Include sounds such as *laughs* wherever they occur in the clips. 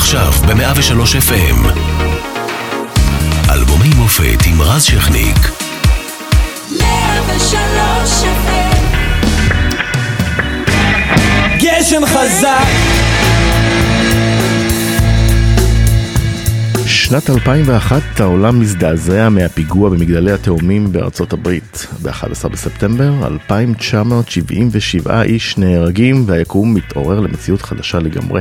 עכשיו ב-103 FM. אלבומי מופת עם רז שכניק. 103 FM. גשם חזק שנת 2001 העולם מזדעזע מהפיגוע במגדלי התאומים בארצות הברית. ב-11 בספטמבר 2,977 איש נהרגים והיקום מתעורר למציאות חדשה לגמרי.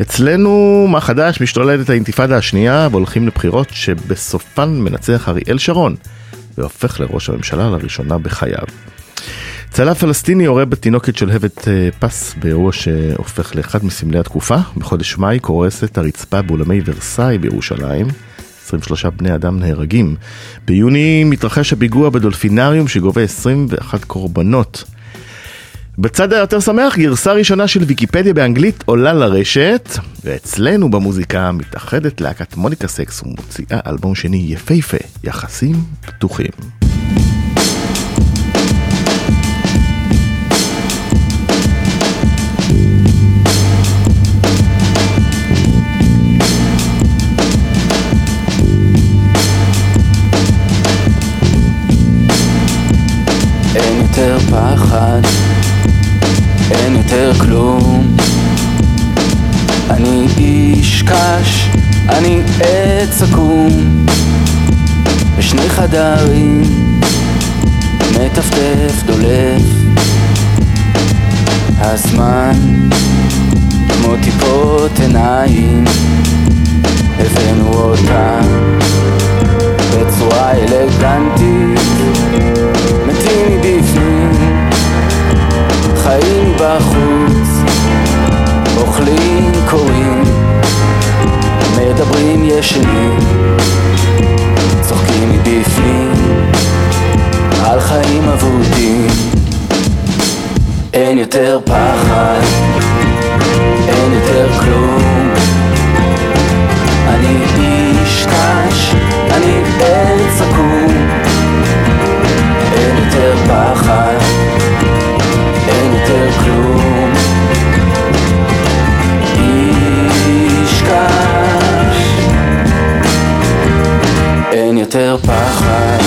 אצלנו, מה חדש? משתוללת האינתיפאדה השנייה והולכים לבחירות שבסופן מנצח אריאל שרון והופך לראש הממשלה לראשונה בחייו. צלף פלסטיני יורה בתינוקת שלהבת אה, פס באירוע שהופך לאחד מסמלי התקופה. בחודש מאי קורסת הרצפה באולמי ורסאי בירושלים. 23 בני אדם נהרגים. ביוני מתרחש הפיגוע בדולפינריום שגובה 21 קורבנות. בצד היותר שמח, גרסה ראשונה של ויקיפדיה באנגלית עולה לרשת, ואצלנו במוזיקה מתאחדת להקת מוניקה סקס ומוציאה אלבום שני יפהפה, יחסים פתוחים. יותר פחד, אין יותר כלום. אני איש קש, אני עץ עקום, בשני חדרים, מטפטף דולף. הזמן, כמו טיפות עיניים, הבאנו אותה בצורה אלגנטית. מתים מבפנים, חיים בחוץ, אוכלים קוראים, מדברים ישנים, צוחקים מבפנים, על חיים אבודים. אין יותר פחד, אין יותר כלום. אני איש קש, אני עץ עקום. אין יותר פחד, יותר פחד,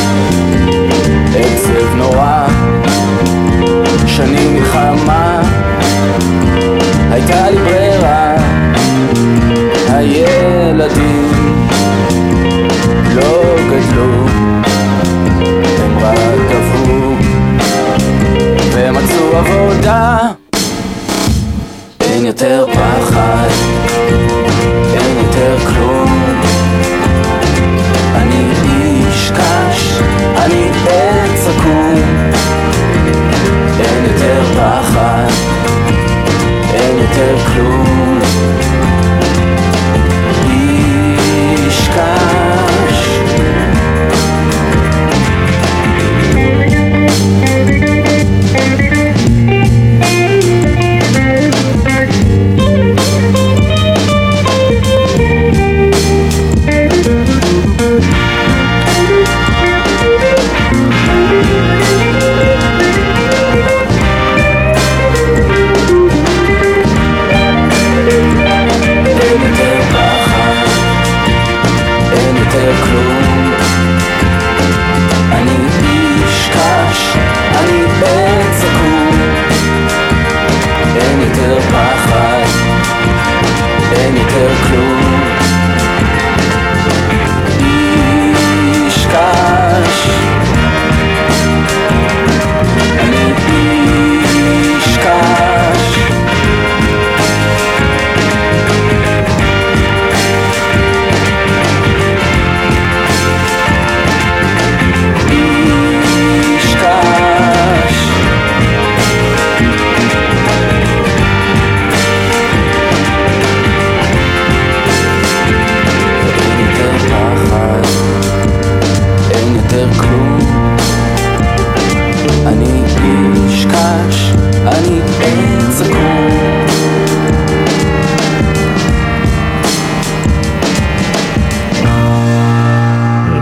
עצב נורא, שנים מלחמה, הייתה לי ברירה, הילדים לא גדלו עבודה. אין יותר פחד, אין יותר כלום. אני איש קש, אני עץ עקום. אין יותר פחד, אין יותר כלום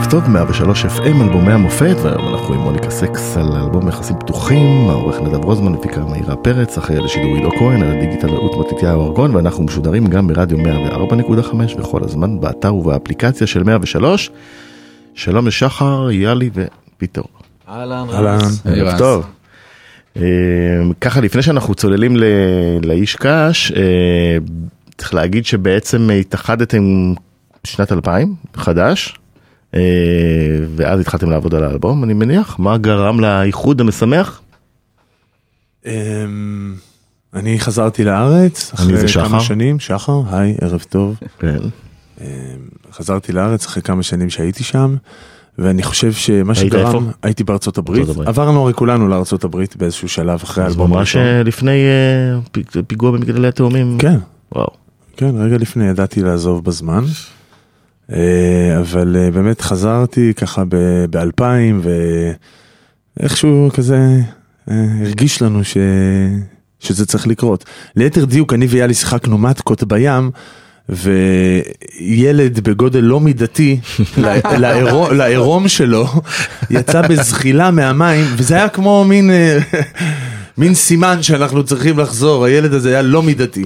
טוב, 103 FM, אלבומי המופת, והיום אנחנו עם מוניקה סקס על אלבום יחסים פתוחים, העורך נדב רוזמן, מפיקה מאירה פרץ, אחראי לשידור עידו כהן, על הדיגיטל רעות מתתיהו ארגון, ואנחנו משודרים גם ברדיו 104.5 וכל הזמן באתר ובאפליקציה של 103. שלום לשחר, יאלי ופיטר. אהלן, אהלן. ערב טוב. אה, ככה לפני שאנחנו צוללים לאיש קש, אה, צריך להגיד שבעצם התאחדתם בשנת 2000, חדש, ואז התחלתם לעבוד על האלבום, אני מניח. מה גרם לאיחוד המשמח? אמ, אני חזרתי לארץ אחרי. כמה שנים, שחר, היי, ערב טוב. כן. אמ, חזרתי לארץ אחרי כמה שנים שהייתי שם, ואני חושב שמה שגרם, איפה? הייתי בארצות הברית. עברנו הרי כולנו לארצות הברית באיזשהו שלב אחרי האלבום ממש. אה, לפני אה, פיגוע במגדלי התאומים. כן, וואו. כן, רגע לפני ידעתי לעזוב בזמן, אה, אבל אה, באמת חזרתי ככה באלפיים, ואיכשהו כזה אה, הרגיש לנו ש... שזה צריך לקרות. ליתר דיוק, אני ויאלי שיחקנו מתקות בים. וילד בגודל לא מידתי *laughs* לעירום- שלו יצא בזחילה מהמים וזה היה כמו מין אה, מין סימן שאנחנו צריכים לחזור הילד הזה היה לא מידתי.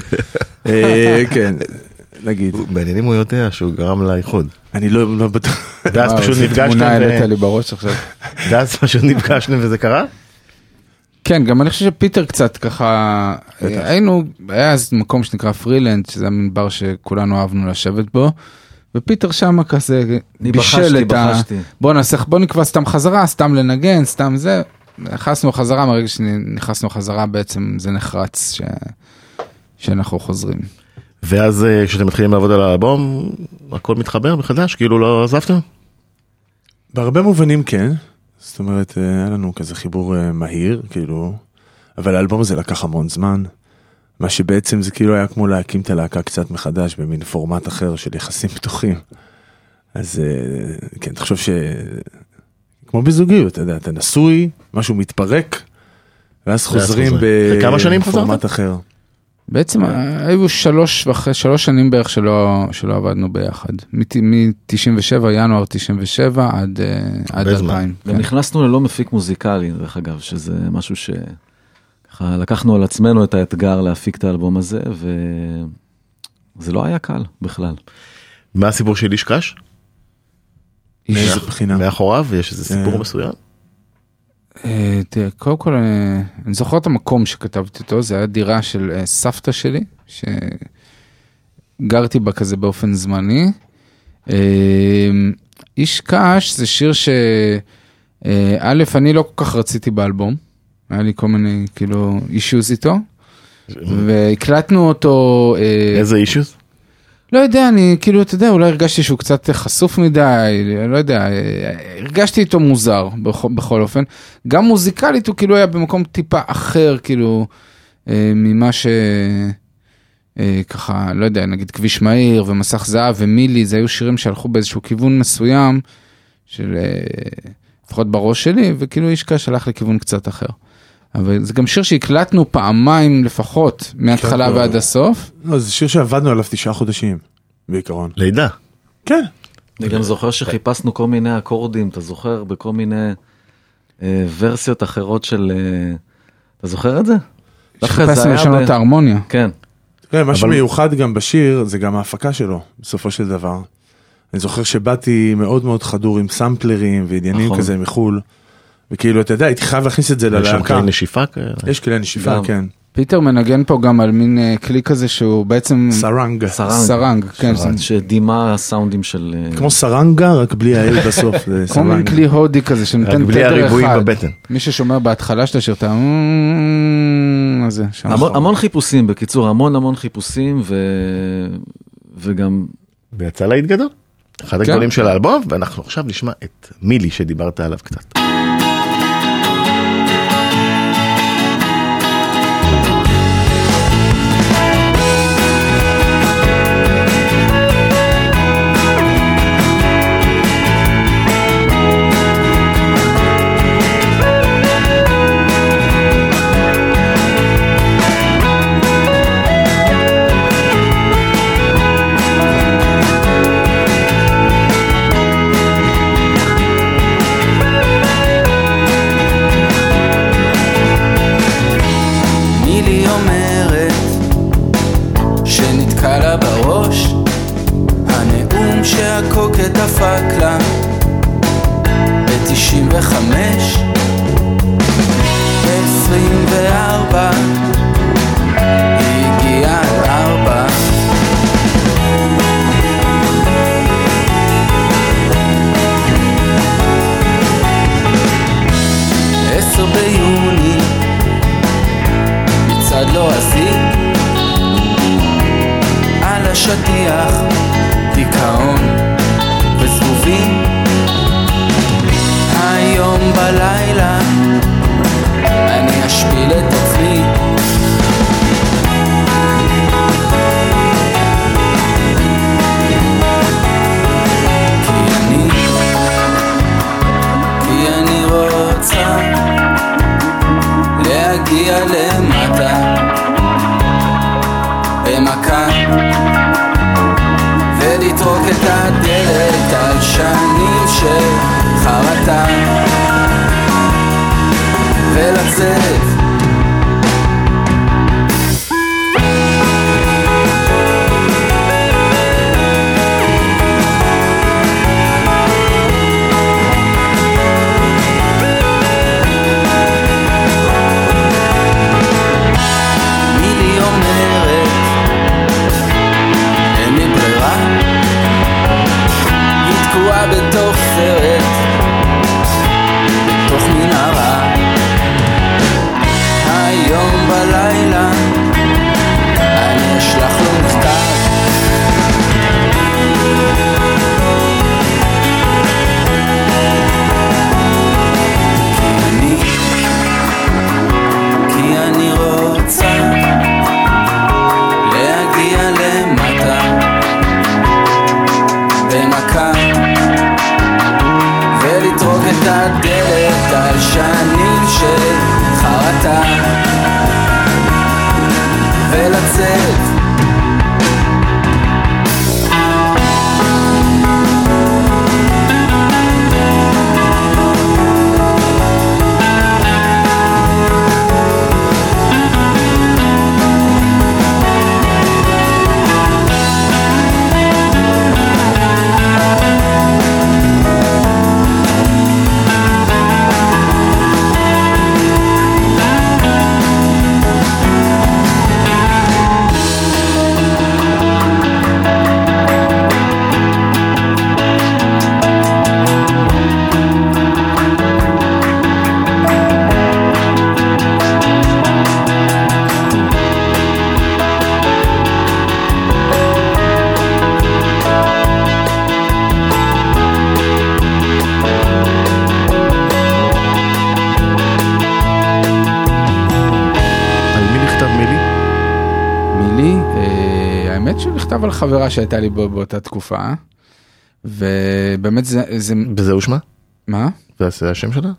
אה, כן, נגיד, מעניין אם הוא יודע שהוא גרם לאיחוד. אני לא לא בטוח. ואז פשוט נפגשתם, תמונה ו- העלית לי בראש עכשיו. ואז פשוט נפגשתם וזה קרה? כן, גם אני חושב שפיטר קצת ככה, היינו, היה אז מקום שנקרא פרילנד, שזה מין בר שכולנו אהבנו לשבת בו, ופיטר שם כזה בישל את ה... בוא נעשה, בוא נקבע סתם חזרה, סתם לנגן, סתם זה. נכנסנו חזרה, מהרגע שנכנסנו חזרה בעצם זה נחרץ ש... שאנחנו חוזרים. ואז אה, כשאתם מתחילים לעבוד על האלבום, הכל מתחבר מחדש? כאילו לא עזבתם? בהרבה מובנים כן, זאת אומרת אה, היה לנו כזה חיבור אה, מהיר כאילו, אבל האלבום הזה לקח המון זמן, מה שבעצם זה כאילו היה כמו להקים את הלהקה קצת מחדש במין פורמט אחר של יחסים פתוחים. אז כן, תחשוב ש... כמו בזוגיות, אתה יודע, אתה נשוי, משהו מתפרק, ואז חוזרים בפורמט? אחר. בעצם היו שלוש, וחצי- שלוש שנים בערך שלא, שלא עבדנו ביחד. מ-97, ינואר 97 עד, אה, עד הרבה זמן. 2000. גם כן. נכנסנו ללא מפיק מוזיקלי, דרך אגב, שזה משהו ש... ככה לקחנו על עצמנו את האתגר להפיק את האלבום הזה, וזה לא היה קל בכלל. מה הסיפור של איש קש? מאיזה בחינה? מאחוריו יש איזה סיפור אה. מסוים? אה, תראה, קודם כל, אה, אני זוכר את המקום שכתבתי אותו, זה היה דירה של אה, סבתא שלי, שגרתי בה כזה באופן זמני. איש קש זה שיר ש... א', אני לא כל כך רציתי באלבום, היה לי כל מיני כאילו אישוז איתו, והקלטנו אותו, איזה אישיוס? לא יודע, אני כאילו, אתה יודע, אולי הרגשתי שהוא קצת חשוף מדי, לא יודע, הרגשתי איתו מוזר בכל, בכל אופן. גם מוזיקלית הוא כאילו היה במקום טיפה אחר, כאילו, אה, ממה ש... אה, ככה, לא יודע, נגיד כביש מהיר ומסך זהב ומילי, זה היו שירים שהלכו באיזשהו כיוון מסוים, של אה, לפחות בראש שלי, וכאילו איש קש הלך לכיוון קצת אחר. אבל זה גם שיר שהקלטנו פעמיים לפחות, מההתחלה כן, ועד הסוף. לא, זה שיר שעבדנו עליו תשעה חודשים, בעיקרון. לידה. כן. אני גם זוכר שחיפשנו כל מיני אקורדים, אתה זוכר? בכל מיני אה, ורסיות אחרות של... אה, אתה זוכר את זה? דווקא זה חיפשנו היה לשנות ב- את ההרמוניה. כן. כן, מה אבל- שמיוחד גם בשיר זה גם ההפקה שלו, בסופו של דבר. אני זוכר שבאתי מאוד מאוד חדור עם סמפלרים ועניינים נכון. כזה מחו"ל, וכאילו, אתה יודע, הייתי חייב להכניס את זה יש שם ללהקה. כלי נשיפה כאלה. יש כלי נשיפה. כן. פיטר מנגן פה גם על מין אה, כלי כזה שהוא בעצם סרנג. סרנג. סרנג, כן, זה שדימה סאונדים של... אה, כמו סרנגה, רק בלי האל בסוף. *laughs* כמו מין סרנג. כלי הודי כזה שנותן רק בלי תדר הריבועים אחד. בבטן. מי ששומע בהתחלה של השיר את ה... הזה, שם. המון, המון חיפושים, בקיצור, המון המון חיפושים, ו... וגם ויצא להיט גדול. אחד כן. הגדולים של האלבום, ואנחנו עכשיו נשמע את מילי שדיברת עליו קצת. חברה שהייתה לי בא- באותה תקופה, ובאמת זה, זה, וזהו שמה? מה? זה השם שלה?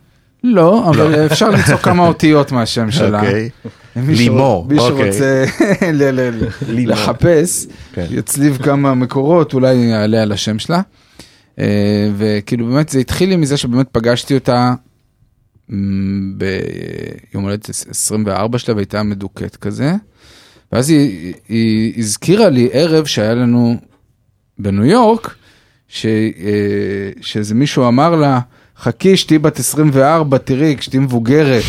לא, אבל אפשר למצוא כמה אותיות מהשם *laughs* שלה. אוקיי. לימור, מי אוקיי. שרוצה *laughs* לימור. לחפש, כן. יצליב כמה מקורות, אולי יעלה על השם שלה. אה, וכאילו באמת זה התחיל לי מזה שבאמת פגשתי אותה ביום הולדת 24 שלה והייתה מדוכאת כזה. ואז היא, היא הזכירה לי ערב שהיה לנו בניו יורק, ש, אה, שאיזה מישהו אמר לה, חכי, שתהיי בת 24, תראי, כשתהיי מבוגרת.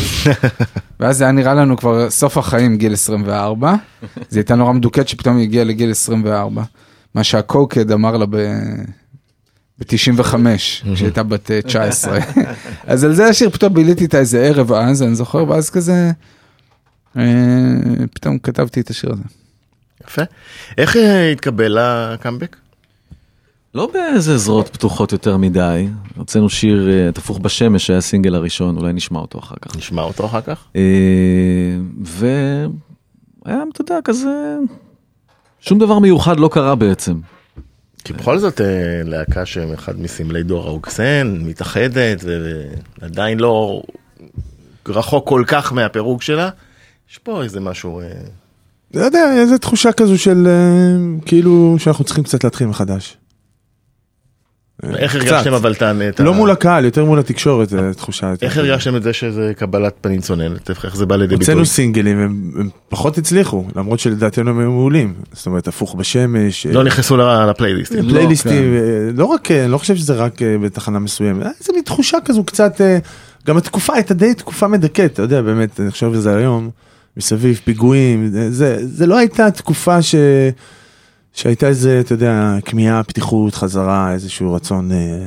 *laughs* ואז זה היה נראה לנו כבר סוף החיים, גיל 24. זה הייתה נורא מדוכאת שפתאום היא הגיעה לגיל 24. מה שהקוקד אמר לה ב... ב-95, כשהייתה בת אה, 19. *laughs* אז על זה השיר פתאום ביליתי איתה איזה ערב אז, אני זוכר, ואז כזה, אה, פתאום כתבתי את השיר הזה. יפה. איך אה, התקבל הקאמבק? לא באיזה זרועות פתוחות יותר מדי. הוצאנו שיר אה, תפוך בשמש, שהיה הסינגל הראשון, אולי נשמע אותו אחר כך. נשמע אותו אחר כך? אה, והיה, אתה יודע, כזה... שום דבר מיוחד לא קרה בעצם. כי בכל זאת אה, להקה שהם אחד מסמלי דור האוקסן, מתאחדת ועדיין לא רחוק כל כך מהפירוק שלה. יש פה איזה משהו, אה, לא יודע, איזה תחושה כזו של אה, כאילו שאנחנו צריכים קצת להתחיל מחדש. איך קצת. הרגשתם אבל את ה... את ה- לא מול הקהל, יותר מול התקשורת, זו תחושה. איך. הרגשתם את זה שזה קבלת פנים צוננת? איך איך זה בא לידי ביטוי? הוצאנו סינגלים, הם פחות הצליחו, למרות שלדעתנו הם היו מעולים. זאת אומרת, הפוך בשמש. לא נכנסו לפלייליסטים. פלייליסטים, כן. אה, לא רק, אה, אני לא חושב שזה רק אה, בתחנה מסוימת, איזה מין תחושה כזו קצת, אה, גם התקופה הייתה די תקופה מדכאת, אתה יודע, באמת, אני חושב על זה היום, מסביב, פיגועים, זה- זה, לא הייתה תקופה ש... שהייתה איזה, אתה יודע, כמיהה, פתיחות, חזרה, איזשהו רצון. אה,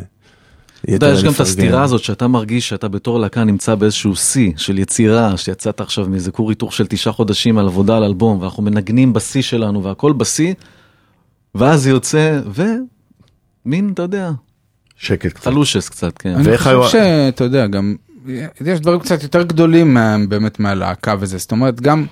אתה יודע, יש גם את. הסתירה הזאת שאתה מרגיש שאתה בתור להקה נמצא באיזשהו שיא של יצירה, שיצאת עכשיו מאיזה כור היתוך של תשעה חודשים על עבודה על אלבום, ואנחנו מנגנים בשיא שלנו והכל בשיא, ואז יוצא, ומין, אתה יודע, שקט קצת. חלושס קצת, כן. אני חושב שאתה יודע, גם יש דברים קצת יותר גדולים מה- באמת מהלהקה וזה, זאת אומרת, גם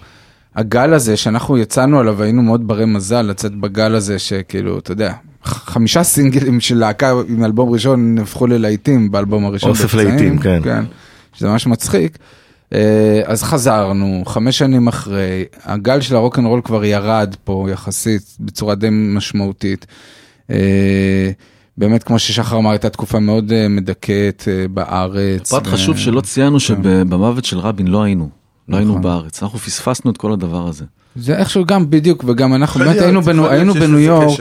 הגל הזה שאנחנו יצאנו עליו, היינו מאוד ברי מזל לצאת בגל הזה, שכאילו, אתה יודע, חמישה סינגלים של להקה עם אלבום ראשון הפכו ללהיטים באלבום הראשון. אוסף להיטים, כן. כן, שזה ממש מצחיק. אה, אז חזרנו, חמש שנים אחרי, הגל של הרוקנרול כבר ירד פה יחסית בצורה די משמעותית. באמת, כמו ששחר אמר, הייתה תקופה מאוד אה, מדכאת אה, בארץ. פרט ו- חשוב שלא ציינו שבמוות של רבין לא היינו, לא היינו נכון. בארץ, אנחנו פספסנו את כל הדבר הזה. זה איכשהו גם בדיוק, וגם אנחנו באמת היינו, בנו, היינו בניו יורק.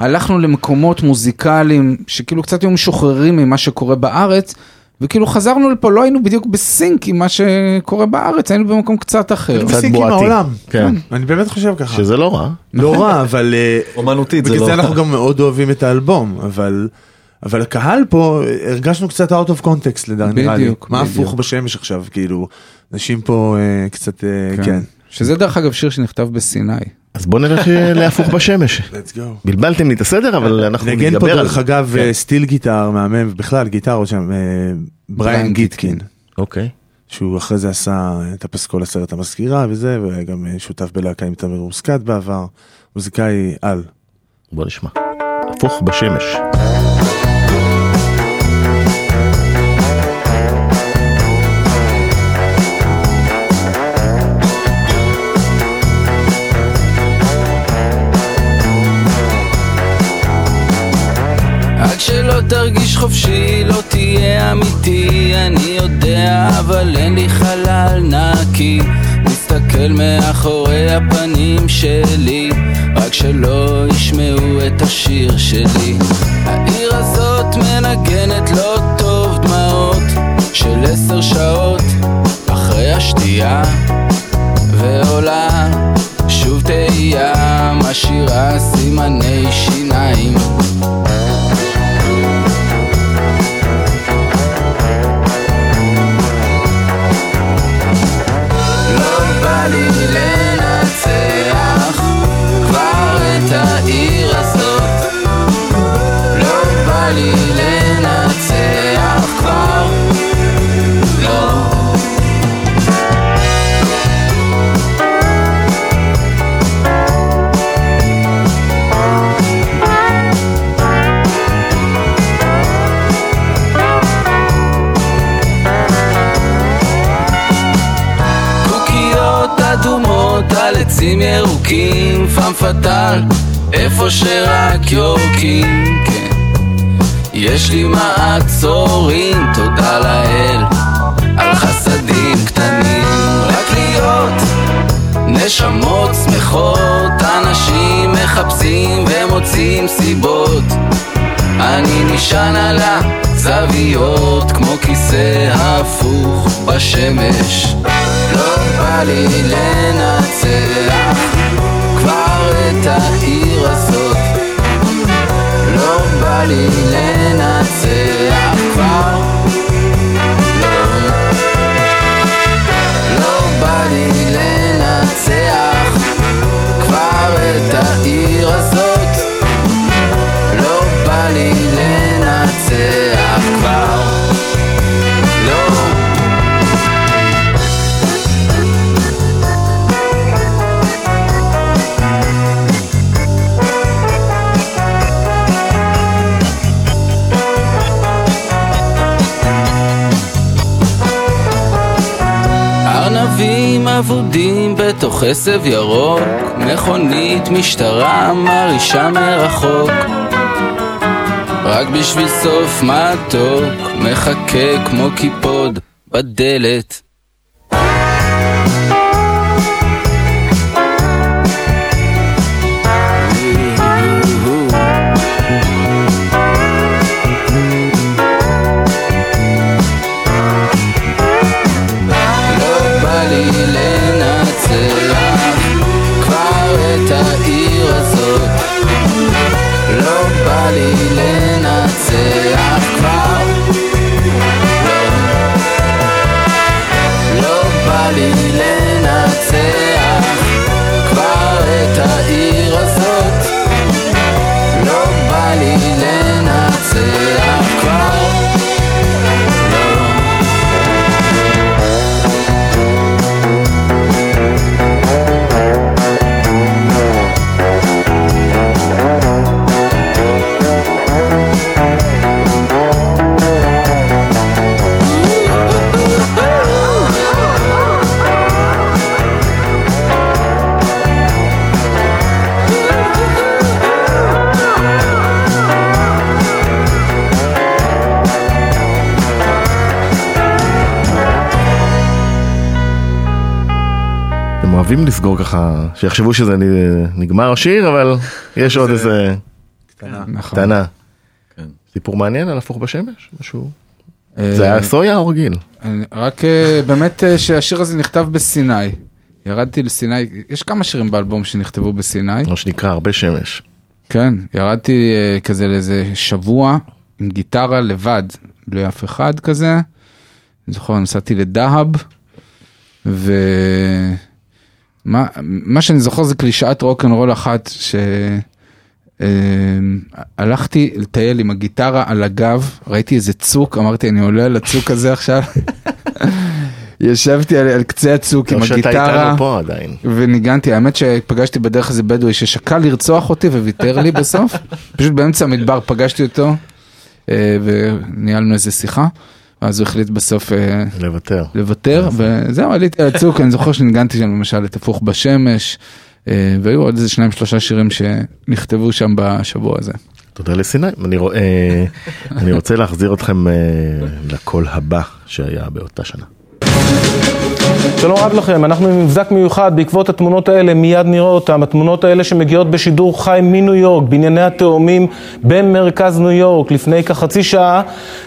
הלכנו למקומות מוזיקליים שכאילו קצת היו משוחררים ממה שקורה בארץ, וכאילו חזרנו לפה, לא היינו בדיוק בסינק עם מה שקורה בארץ, היינו במקום קצת אחר. קצת בסינק עם. העולם. כן. אני באמת חושב ככה. שזה לא רע. לא רע, אבל... אה, אומנותית זה בגלל לא. זה אנחנו גם מאוד אוהבים את האלבום, אבל... אבל הקהל פה, הרגשנו קצת out of context לדעתי, נראה לי. בדיוק, מה. הפוך בשמש עכשיו, כאילו, אנשים פה אה, קצת, אה, כן. שזה דרך אגב שיר שנכתב בסיני. אז בוא נלך אה, להפוך בשמש. let's go. בלבלתם לי את הסדר, אבל אנחנו נגן פה נתגבר על דרך זה. אגב כן. אה, סטיל גיטר מהמם, בכלל גיטרות שם, אה, בריאן בריאן גיטקין, אוקיי. שהוא אחרי זה עשה את הפסקול הסרט המזכירה וזה, וגם אה, שותף בלהקה עם תמיר מוסקת בעבר, מוזיקאי על. בוא נשמע. הפוך בשמש. תרגיש חופשי, לא תהיה אמיתי, אני יודע, אבל אין לי חלל נקי. מסתכל מאחורי הפנים שלי, רק שלא ישמעו את השיר שלי. העיר הזאת מנגנת לא טוב דמעות של עשר שעות אחרי השתייה, ועולה שוב תהייה, משאירה סימני שיניים. פאטל, איפה שרק יורקים, כן. יש לי מעצורים, תודה לאל, על חסדים קטנים, רק להיות נשמות שמחות, אנשים מחפשים ומוצאים סיבות. אני נשען על הזוויות כמו כיסא הפוך בשמש לא בא לי לנצח את העיר הזאת. לא בא לי לנצח בתוך עשב ירוק מכונית משטרה מרעישה מרחוק רק בשביל סוף מתוק, מחכה כמו קיפוד בדלת. אוהבים לסגור ככה, שיחשבו שזה נגמר השיר, אבל יש עוד איזה נכון. קטנה. כן. סיפור מעניין על הפוך בשמש? משהו? אה, זה היה סויה או רגיל? רק אה, באמת אה, שהשיר הזה נכתב בסיני. ירדתי לסיני, יש כמה שירים באלבום שנכתבו בסיני. מה שנקרא הרבה שמש. כן, ירדתי כזה לאיזה שבוע עם גיטרה לבד, בלי אף אחד כזה. אני זוכר, נסעתי לדהב, ומה מה שאני זוכר זה קלישאת רוקנרול אחת, שהלכתי לטייל עם הגיטרה על הגב, ראיתי איזה צוק, אמרתי אני עולה על הצוק הזה עכשיו. *laughs* ישבתי על, על קצה הצוק עם הגיטרה. וניגנתי, האמת שפגשתי בדרך איזה בדואי ששקל לרצוח אותי וויתר לי בסוף, *laughs* פשוט באמצע המדבר פגשתי אותו אה, וניהלנו איזה שיחה, אז הוא החליט בסוף אה, לוותר. לוותר, וזהו, עליתי על הצוק, אני זוכר שניגנתי שם למשל את הפוך בשמש, אה, והיו עוד איזה שניים שלושה שירים שנכתבו שם בשבוע הזה. תודה לסיני. אני רוא- אה, אני רוצה להחזיר אתכם לקול הבא שהיה באותה שנה. שלום רב לכם, אנחנו עם מבזק מיוחד בעקבות התמונות האלה, מיד נראה אותם. התמונות האלה שמגיעות בשידור חי מניו יורק, בענייני התאומים במרכז ניו יורק. לפני כחצי שעה,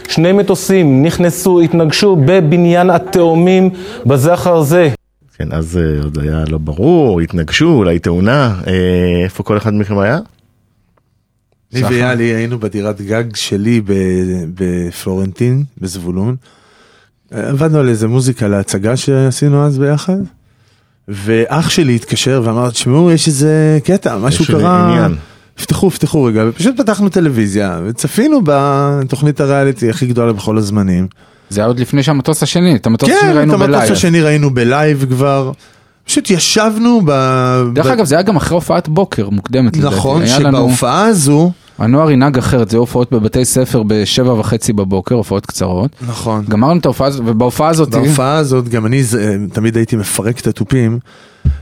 שני מטוסים נכנסו, התנגשו בבניין התאומים בזה אחר זה. כן, אז אה, עוד היה לא ברור, התנגשו, אולי תאונה. אה, איפה כל אחד מכם היה? אני ויאלי היינו בדירת גג שלי ב- בפלורנטין, בזבולון. עבדנו על איזה מוזיקה להצגה שעשינו אז ביחד. ואח שלי התקשר ואמר, תשמעו, יש איזה קטע, משהו קרה. עניין." פתחו, פתחו רגע, ופשוט פתחנו טלוויזיה, וצפינו בתוכנית הריאליטי הכי גדולה בכל הזמנים. זה היה עוד לפני שהמטוס השני, את המטוס השני כן, את ראינו המטוס ב live. השני ראינו ב live כבר. פשוט ישבנו ב... דרך ב- אגב זה היה גם אחרי הופעת בוקר מוקדמת. נכון, היה לנו- שבהופעה הזו, הנוער ינהג אחרת, זה הופעות בבתי ספר בשבע וחצי בבוקר, הופעות קצרות. נכון. גמרנו את ההופעה הזאת, ובהופעה הזאת, בהופעה הזאת גם אני זה- תמיד הייתי מפרק את התופים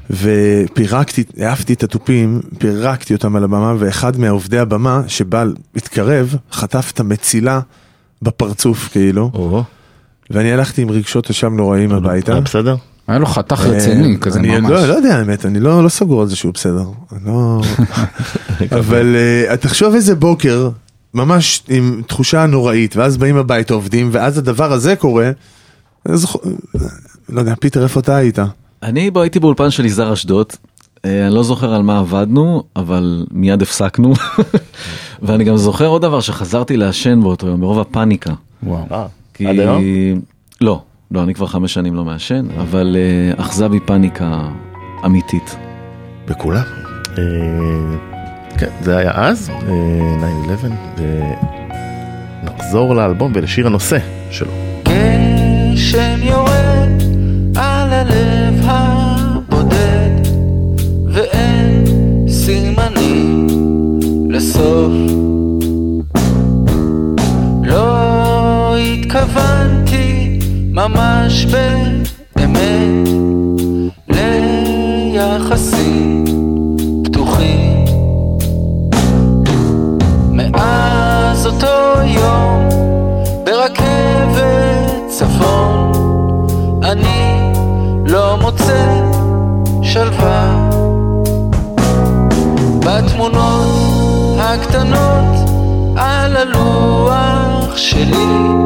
ופירקתי, העפתי את התופים, פירקתי אותם על הבמה ואחד מעובדי הבמה שבא, התקרב, חטף את המצילה בפרצוף כאילו, ואני הלכתי עם רגשות אשם נוראים הביתה. היה בסדר? היה לו חתך רציני אה, כזה אני ממש. לא, לא יודע האמת, אני לא, לא סגור על זה שהוא בסדר. אני לא... *laughs* אבל uh, תחשוב איזה בוקר, ממש עם תחושה נוראית, ואז באים הביתה עובדים, ואז הדבר הזה קורה. לא יודע, פיטר, איפה אתה היית? אני בו הייתי באולפן של יזהר אשדוד, אה, אני לא זוכר על מה עבדנו, אבל מיד הפסקנו. *laughs* ואני גם זוכר עוד דבר, שחזרתי לעשן באותו יום, מרוב הפאניקה. וואו. אה. עד היום? לא, לא, אני כבר חמש שנים לא מעשן, אבל אה, אחזה בי פאניקה אמיתית. בכולם. אה, כן, זה היה אז, אה, 9-11, ונחזור לאלבום ולשיר הנושא שלו. גשם יורד על הלב הבודד ואין סימנים לסוף ממש באמת ליחסים פתוחים. מאז אותו יום ברכבת צפון אני לא מוצא שלווה בתמונות הקטנות על הלוח שלי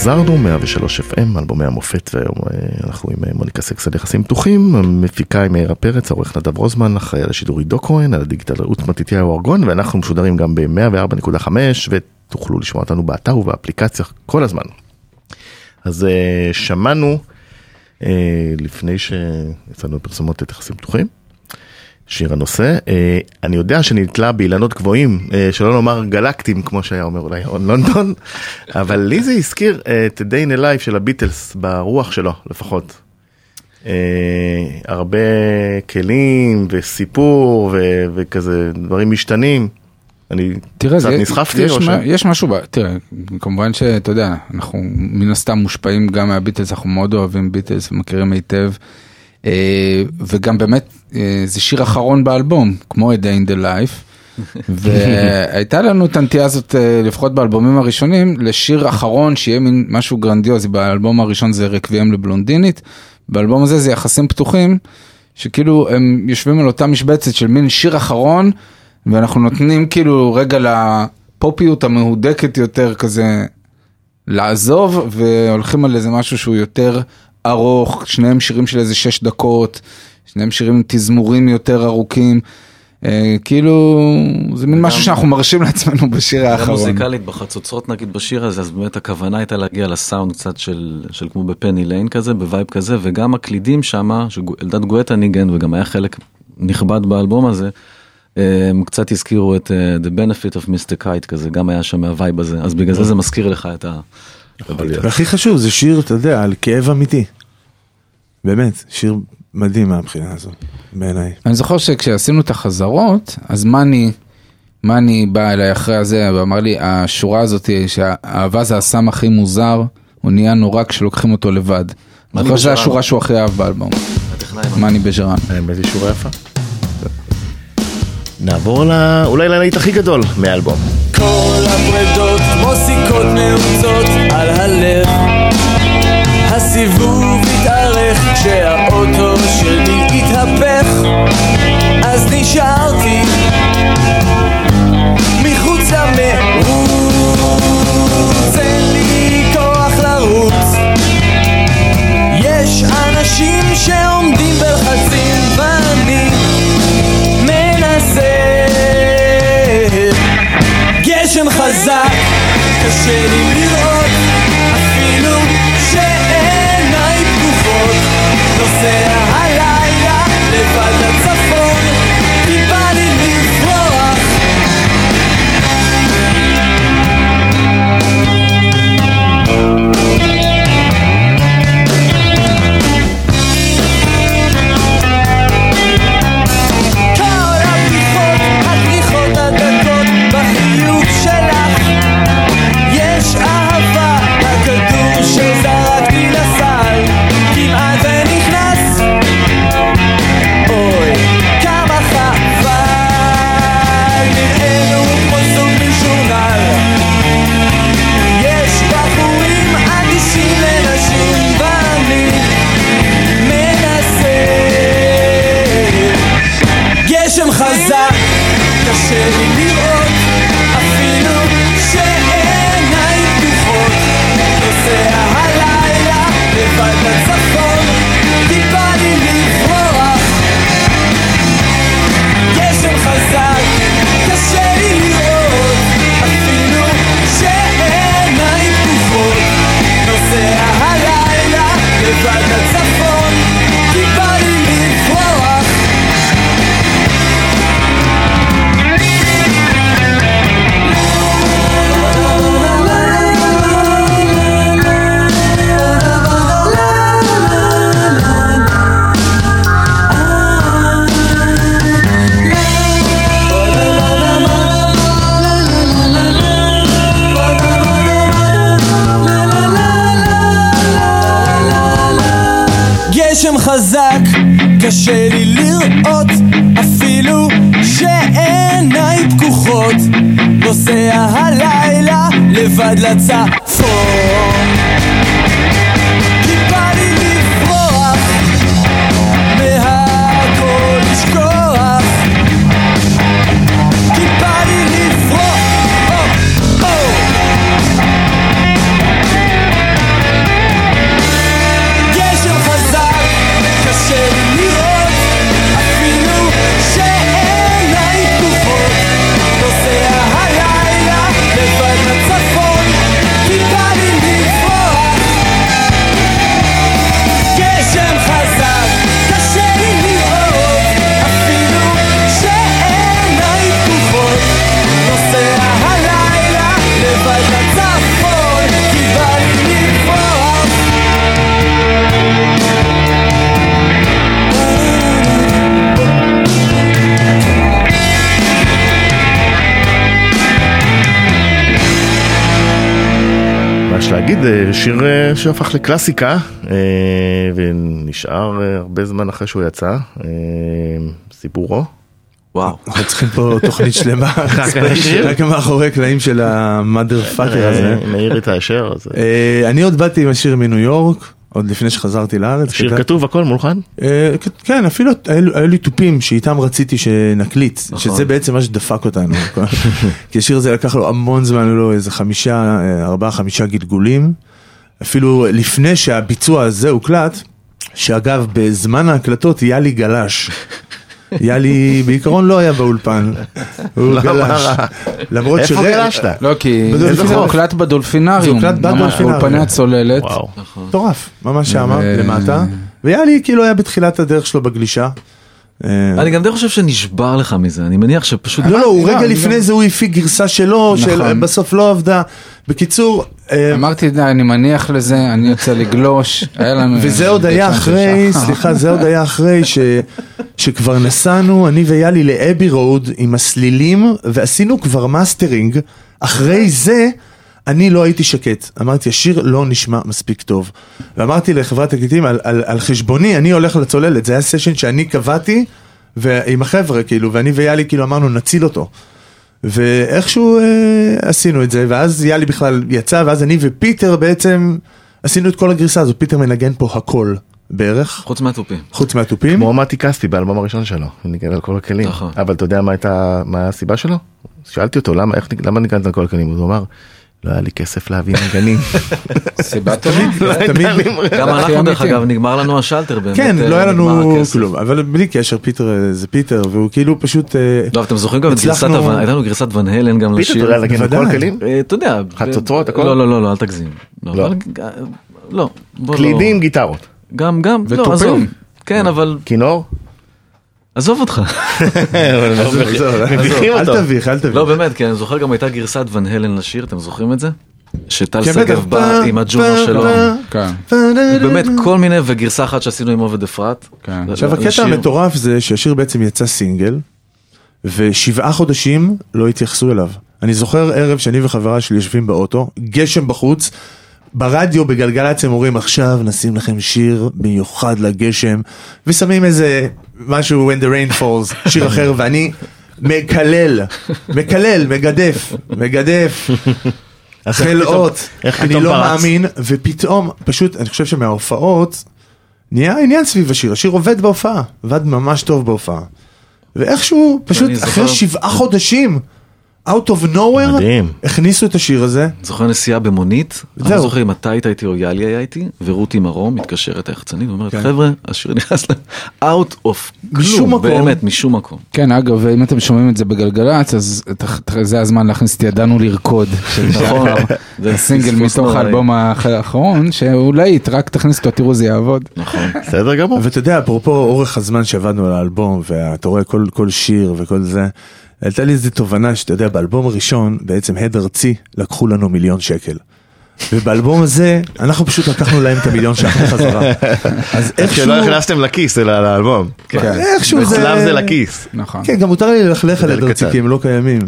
חזרנו 103 FM, אלבומי המופת, והיום אה, אנחנו עם אה, מוניקה סקס על יחסים פתוחים, המפיקה עם מאירה פרץ, העורך נדב רוזמן, אחראי על השידור עידו כהן, על הדיגיטל רעות מתתיהו ארגון, ואנחנו משודרים גם ב-104.5, ותוכלו לשמוע אותנו באתר ובאפליקציה כל הזמן. אז אה, שמענו, לפני שיצאנו לפרסומות את יחסים פתוחים, שיר הנושא. אה, אני יודע שנתלה באילנות גבוהים, אה, שלא לומר גלקטיים, כמו שהיה אומר אולי און לונדון, *laughs* אבל לי זה הזכיר אה, את Day in a Life של הביטלס, ברוח שלו לפחות. הרבה כלים וסיפור ו- וכזה דברים משתנים. אני תראה, קצת זה- נסחפתי יש, או ש... יש משהו, ב- תראה, כמובן שאתה יודע, אנחנו מן הסתם מושפעים גם מהביטלס, אנחנו מאוד אוהבים ביטלס, מכירים היטב, וגם באמת, אה, זה שיר אחרון באלבום, כמו A Day in the Life, *laughs* והייתה לנו את הנטייה הזאת, אה, לפחות באלבומים הראשונים, לשיר אחרון שיהיה מין משהו גרנדיוזי, באלבום הראשון זה רקביהם לבלונדינית, באלבום הזה זה יחסים פתוחים, שכאילו הם יושבים על אותה משבצת של מין שיר אחרון, ואנחנו נותנים כאילו רגע לפופיות המהודקת יותר כזה לעזוב, והולכים על איזה משהו שהוא יותר ארוך, שניהם שירים של איזה שש דקות, שניהם שירים עם תזמורים יותר ארוכים. אה, כאילו זה מין משהו שאנחנו מרשים לעצמנו בשיר האחרון. מוזיקלית בחצוצרות נגיד בשיר הזה, אז באמת הכוונה הייתה להגיע לסאונד קצת של, של כמו ב Penny Lane כזה, ב vibe כזה, וגם הקלידים שמה, שאלדד גואטה ניגן וגם היה חלק נכבד באלבום הזה, אה, הם קצת הזכירו את אה, The Benefit of Mr. Kite כזה, גם היה שם מה vibe הזה, אז בגלל זה זה מזכיר לך את ה... והכי חשוב, זה שיר, אתה יודע, על כאב אמיתי. באמת, שיר מדהים מהבחינה הזו, בעיניי. אני זוכר שכשעשינו את החזרות, אז מאני, מאני בא אליי אחרי הזה ואמר לי, השורה הזאת היא שהאהבה זה הסם הכי מוזר, הוא נהיה נורא כשלוקחים אותו לבד. אני חושב שזו. השורה שהוא הכי אהב באלבום, מאני בז'רן. האמת היא שורה יפה. נעבור ל... אולי ללהיט הכי גדול מהאלבום. כל הפרדות כמו סיכות נעוצות על הלב הסיבוב התארך כשהאוטו שלי התהפך אז נשארתי מחוץ למרוץ. אין לי כוח לרוץ. יש אנשים שעומדים בלחצים ואני מנסה. גשם חזק, קשה לי לראות, קשה לי לראות, אפילו שעיניי פקוחות. נוסע הלילה לבד לצפון. נגיד, אה, שיר אה, שהפך לקלאסיקה, אה, ונשאר הרבה זמן אחרי שהוא יצא, סיפורו. וואו. אנחנו צריכים פה תוכנית שלמה, *laughs* רק מאחורי קלעים של המאדר פאקר הזה. מאיר את האשר, אני עוד באתי עם השיר מניו יורק, עוד לפני שחזרתי לארץ. שיר כתב- כתוב הכל מולחן? אה, כן, אפילו היו היו לי תופים שאיתם רציתי שנקליט, נכון. שזה בעצם מה שדפק אותנו. *laughs* כי השיר הזה לקח לו המון זמן, היו לו איזה חמישה, אה, ארבעה, חמישה גלגולים. אפילו לפני שהביצוע הזה הוקלט, שאגב, בזמן ההקלטות יאלי גלש. יאלי בעיקרון לא היה באולפן, הוא גלש. למרות איפה. גלשת? לא, כי. זה הוקלט בדולפינריום, זה הוקלט ממש בדולפינריום. באולפני הצוללת. מטורף, ממש שמה, למטה. ויאלי כאילו היה בתחילת הדרך שלו בגלישה. אה, אני גם די חושב שנשבר לך מזה, אני מניח שפשוט... לא, לא, הוא לא, רגע לפני זה הוא הפיק גרסה שלו, נכון. שבסוף לא עבדה. בקיצור, אה, אמרתי, די, אני מניח לזה, אני יוצא לגלוש. *laughs* וזה עוד היה אחרי. סליחה, זה עוד היה אחרי ש- שכבר נסענו, אני ויאלי ל Abbey Road עם הסלילים, ועשינו כבר מאסטרינג. אחרי זה, אני לא הייתי שקט. אמרתי, השיר לא נשמע מספיק טוב. ואמרתי לחברת תקליטים, על, על, על חשבוני, אני הולך לצוללת. זה היה סשן שאני קבעתי, ועם החבר'ה, כאילו, ואני ויאלי, כאילו, אמרנו, נציל אותו. ואיכשהו אה, עשינו את זה, ואז יאלי בכלל יצא, ואז אני ופיטר בעצם עשינו את כל הגרסה הזו, פיטר מנגן פה הכל בערך, חוץ מהתופים. חוץ מהתופים. כמו מתי כספי באלבום הראשון שלו, הוא ניגן על כל הכלים. נכון. אבל אתה יודע מה הייתה, מה הסיבה שלו? שאלתי אותו, למה, איך, למה ניגנת על כל הכלים? הוא אמר, לא היה לי כסף להביא נגנים. *laughs* סיבה טובה. תמיד, גם אנחנו דרך. אגב נגמר לנו השלטר באמת. כן, אה, לא היה לנו. כלום, אבל בלי קשר, פיטר אה, זה פיטר, והוא כאילו פשוט... אה, לא, אתם זוכרים גם את גרסת הייתה לנו גרסת ון הלן גם פיטר, לשיר. אתה יודע לנגן על כל בוודאי. הכלים? אה, אתה יודע. חצוצרות, הכל? לא, לא, לא, לא, אל תגזים. לא, לא. לא. לא. קלידים, גיטרות. גם, גם, לא, ותופים. עזוב. כן, אבל כינור? עזוב אותך. *laughs* אל. תביך, אל תביך. לא, באמת, כן, אני זוכר גם הייתה גרסת ון הלן לשיר, אתם זוכרים את זה? שטל כן, שגב. בא עם הג'ונו פה, שלו. כן, באמת, כל מיני, וגרסה אחת שעשינו עם עובד אפרת. כן. עכשיו הקטע. המטורף זה שהשיר בעצם יצא סינגל, ושבעה חודשים לא התייחסו אליו. אני זוכר ערב שאני וחברה שלי יושבים באוטו, גשם בחוץ, ברדיו בגלגלצ הם אומרים עכשיו נשים לכם שיר מיוחד לגשם, ושמים איזה משהו When the rain falls, שיר אחר, *laughs* ואני מקלל, מקלל, מגדף, מגדף. חלאות, אני לא פרץ? מאמין, ופתאום, פשוט, אני חושב שמההופעות, נהיה עניין סביב השיר, השיר עובד בהופעה, עבד ממש טוב בהופעה. ואיכשהו, פשוט אני זוכר- אחרי שבעה חודשים, out of nowhere, מדהים. הכניסו את השיר הזה. זוכר נסיעה במונית, אני זהו. לא זוכר אם אתה היית איתי או יאלי היה איתי, ורותי מרום מתקשרת היחצנית ואומרת, כן. חבר'ה, השיר נכנס ל... out of משום כלום, מקום. באמת, משום מקום. כן, אגב, אם אתם שומעים את זה בגלגלצ, אז ת- ת- זה הזמן להכניס את ידענו לרקוד, של *laughs* נכון. זה *laughs* פספוס מתוך. האלבום האח- האחרון, שהוא להיט, רק תכניס אותו, תראו זה יעבוד. נכון. *laughs* בסדר גמור. ואתה יודע, אפרופו אורך הזמן שעבדנו על האלבום, ואתה רואה כל, כל שיר וכל זה, הייתה לי איזה תובנה שאתה יודע, באלבום הראשון, בעצם הד ארצי, לקחו לנו מיליון שקל. ובאלבום הזה, אנחנו פשוט לקחנו להם את המיליון שקל חזרה. אז איכשהו, שלא הכנסתם לכיס אלא לאלבום. איכשהו זה... אצלם זה לכיס. נכון. כן, גם מותר לי ללכלך על זה הד ארצי, קטן. כי הם לא קיימים.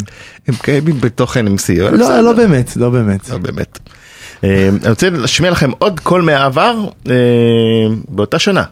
הם קיימים בתוכן. אבל לא, בסדר. לא באמת, לא באמת. לא באמת. אה, אני רוצה להשמיע לכם עוד קול מהעבר אה, באותה שנה.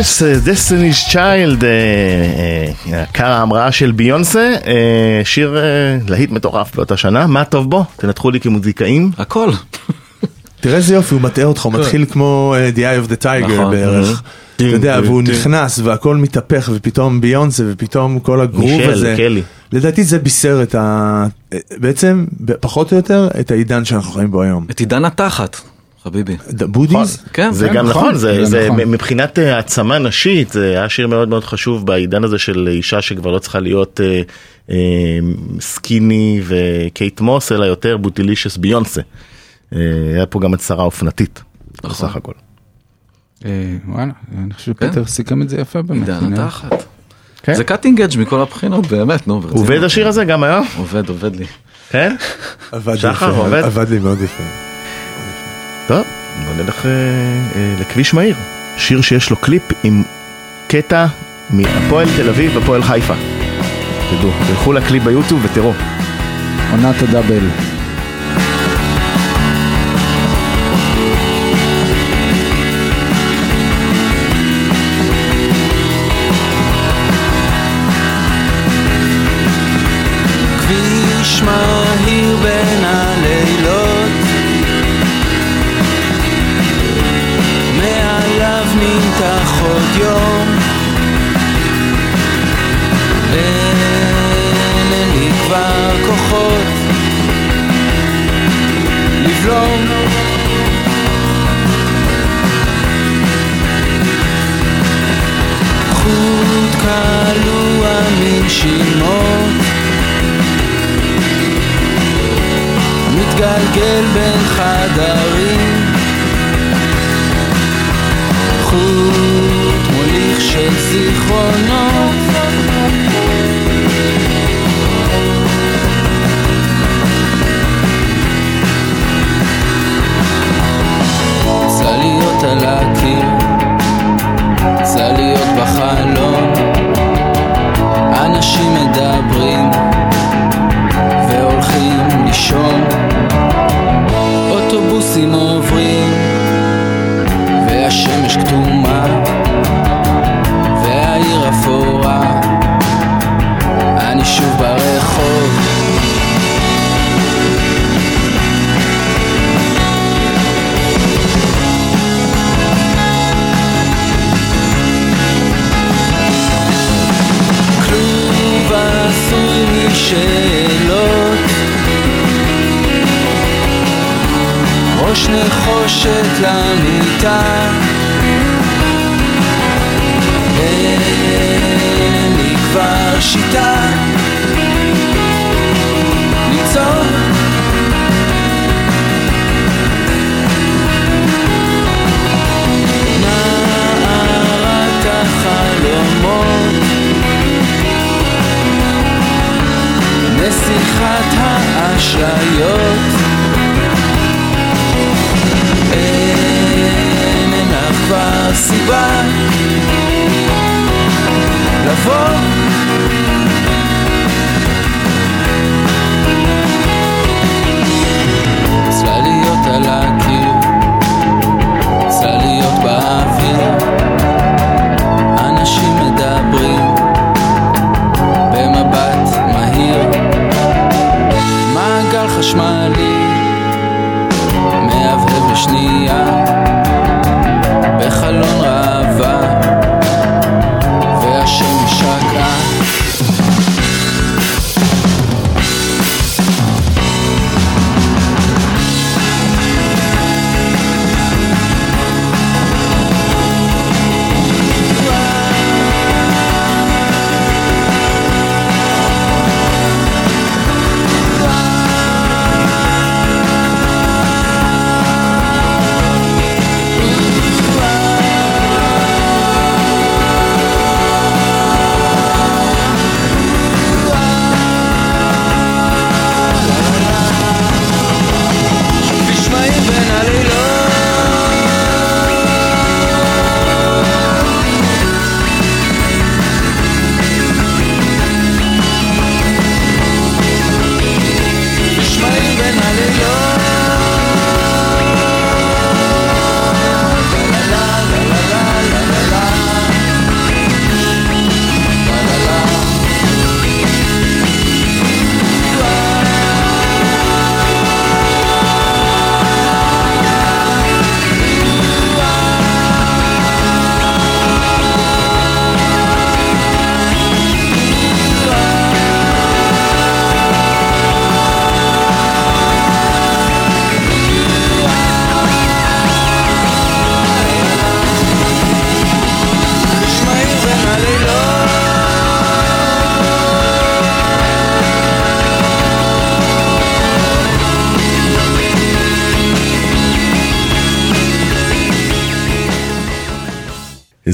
בוטילישס, דסטיני's צ'יילד, עקר ההמראה של ביונסה, אה, שיר אה, להיט מטורף באותה שנה, מה טוב בו? תנתחו לי כמוזיקאים. הכל. תראה איזה יופי, הוא מטעה אותך, הוא מתחיל כמו אה, The Eye of the Tiger נכון. בערך. אתה יודע, והוא נכנס והכל מתהפך ופתאום ביונסה ופתאום כל הגרוב מישל, הזה. קלי. לדעתי זה בישר את ה... בעצם, פחות או יותר, את העידן שאנחנו חיים בו היום. את עידן התחת, חביבי. bodies? כן, זה כן, גם נכון, זה, זה נכון. מבחינת אה, העצמה נשית, זה היה שיר מאוד מאוד חשוב בעידן הזה של אישה שכבר לא צריכה להיות אה, אה, skinny וקייט מוס, אלא יותר bootylicious ביונסה. אה, היה פה גם הצהרה אופנתית, נכון. בסך הכל. אה, וואלה, אני חושב כן. שפטר סיכם את זה יפה באמת. עידן התחת. כן. זה cutting edge מכל הבחינות, באמת, נו. עובד השיר הזה גם היום? עובד, עובד לי. כן? עבד לי שחר, יפה, עובד? עבד לי מאוד יפה. טוב, בוא נלך אה, אה, לכביש מהיר. שיר שיש לו קליפ עם קטע מהפועל תל אביב והפועל חיפה. תדעו, תלכו לקליפ ביוטיוב ותראו. עונת הדאבל. מתגלגל בין חדרים. חוט מוליך של זיכרונות ראש נחושת למיטה. אין לי כבר שיטה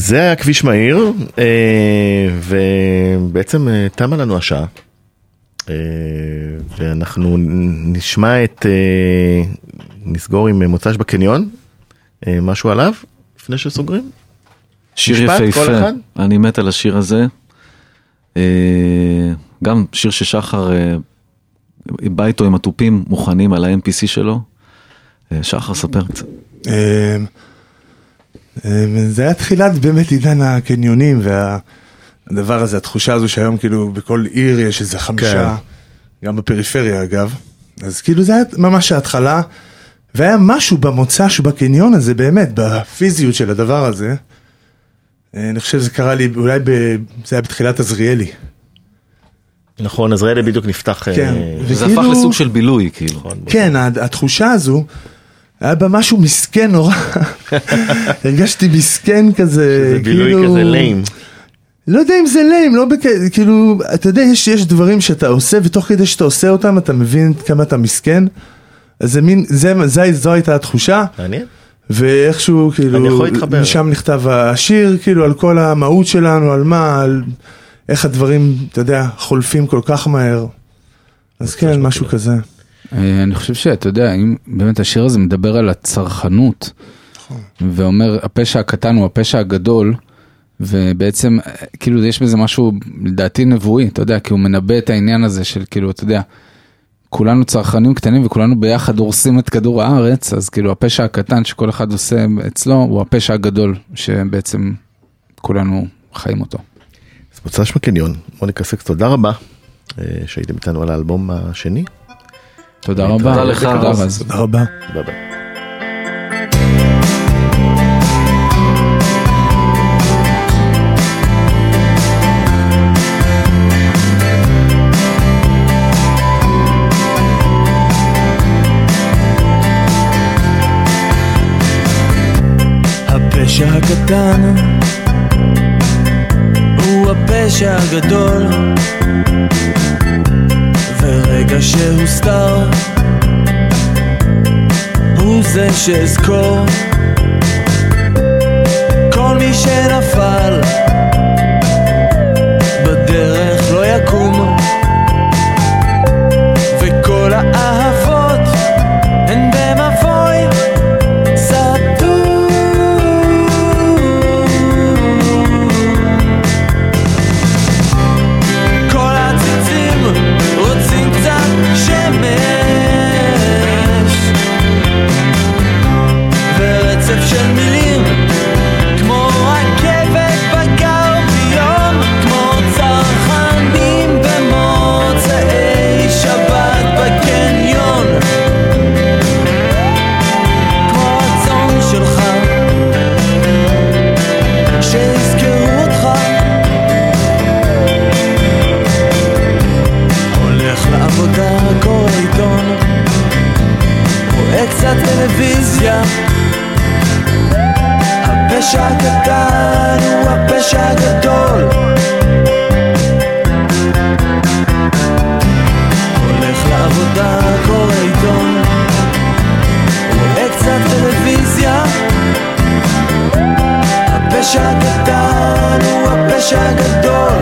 זה היה כביש מהיר, אה, ובעצם אה, תמה לנו השעה. אה, ואנחנו נשמע את, אה, נסגור עם מוצ"ש בקניון, אה, משהו עליו, לפני שסוגרים? שיר יפהפה? אני מת על השיר הזה. אה, גם שיר ששחר אה, בא איתו עם התופים מוכנים על ה-MPC שלו. אה, שחר, ספר קצת. אמ, זה היה תחילת באמת עידן הקניונים והדבר הזה, התחושה הזו שהיום כאילו בכל עיר יש איזה חמישה, גם בפריפריה אגב. אז כאילו זה היה ממש ההתחלה, והיה משהו במוצ"ש בקניון הזה באמת, בפיזיות של הדבר הזה. אה, אני חושב שזה קרה לי, אולי ב... זה היה בתחילת עזריאלי. נכון, עזריאלי בדיוק נפתח. כן. אה, זה וכאילו- הפך לסוג של בילוי, כאילו. כן, התחושה הזו, היה בה משהו מסכן נורא. *laughs* הרגשתי מסכן כזה, זה בילוי כאילו... כזה ליים. לא יודע אם זה ליים, לא בכ... כאילו, אתה יודע, יש, יש דברים שאתה עושה, ותוך כדי שאתה עושה אותם, אתה מבין כמה אתה מסכן. אז זה מין, זה, זה, זו הייתה התחושה, מעניין. ואיכשהו, כאילו. משם נכתב השיר, כאילו, על כל המהות שלנו, על מה, על איך הדברים, אתה יודע, חולפים כל כך מהר. אז כן, משהו כזה. אה, אני חושב שאתה יודע, אם באמת השיר הזה מדבר על הצרכנות, ואומר הפשע הקטן הוא הפשע הגדול, ובעצם אה, כאילו יש בזה משהו לדעתי נבואי, אתה יודע, כי הוא מנבא את העניין הזה של כאילו, אתה יודע, כולנו צרכנים קטנים וכולנו ביחד הורסים את כדור הארץ, אז כאילו הפשע הקטן שכל אחד עושה אצלו הוא הפשע הגדול שבעצם כולנו חיים אותו. אז מוצ"ש בקניון, מוניקה סקס, תודה רבה אה, שהייתם איתנו על האלבום השני. תודה רבה. תודה לך. רז. תודה רבה. ביי ביי. הפשע הקטן הוא הפשע הגדול ורגע שהוסתר הוא זה שאזכור. כל מי שנפל בדרך לא יקום וכל האהבות הפשע הקטן הוא הפשע הגדול. הולך לעבודה, קורא עיתון, רואה קצת טלוויזיה. הפשע הקטן הוא הפשע הגדול.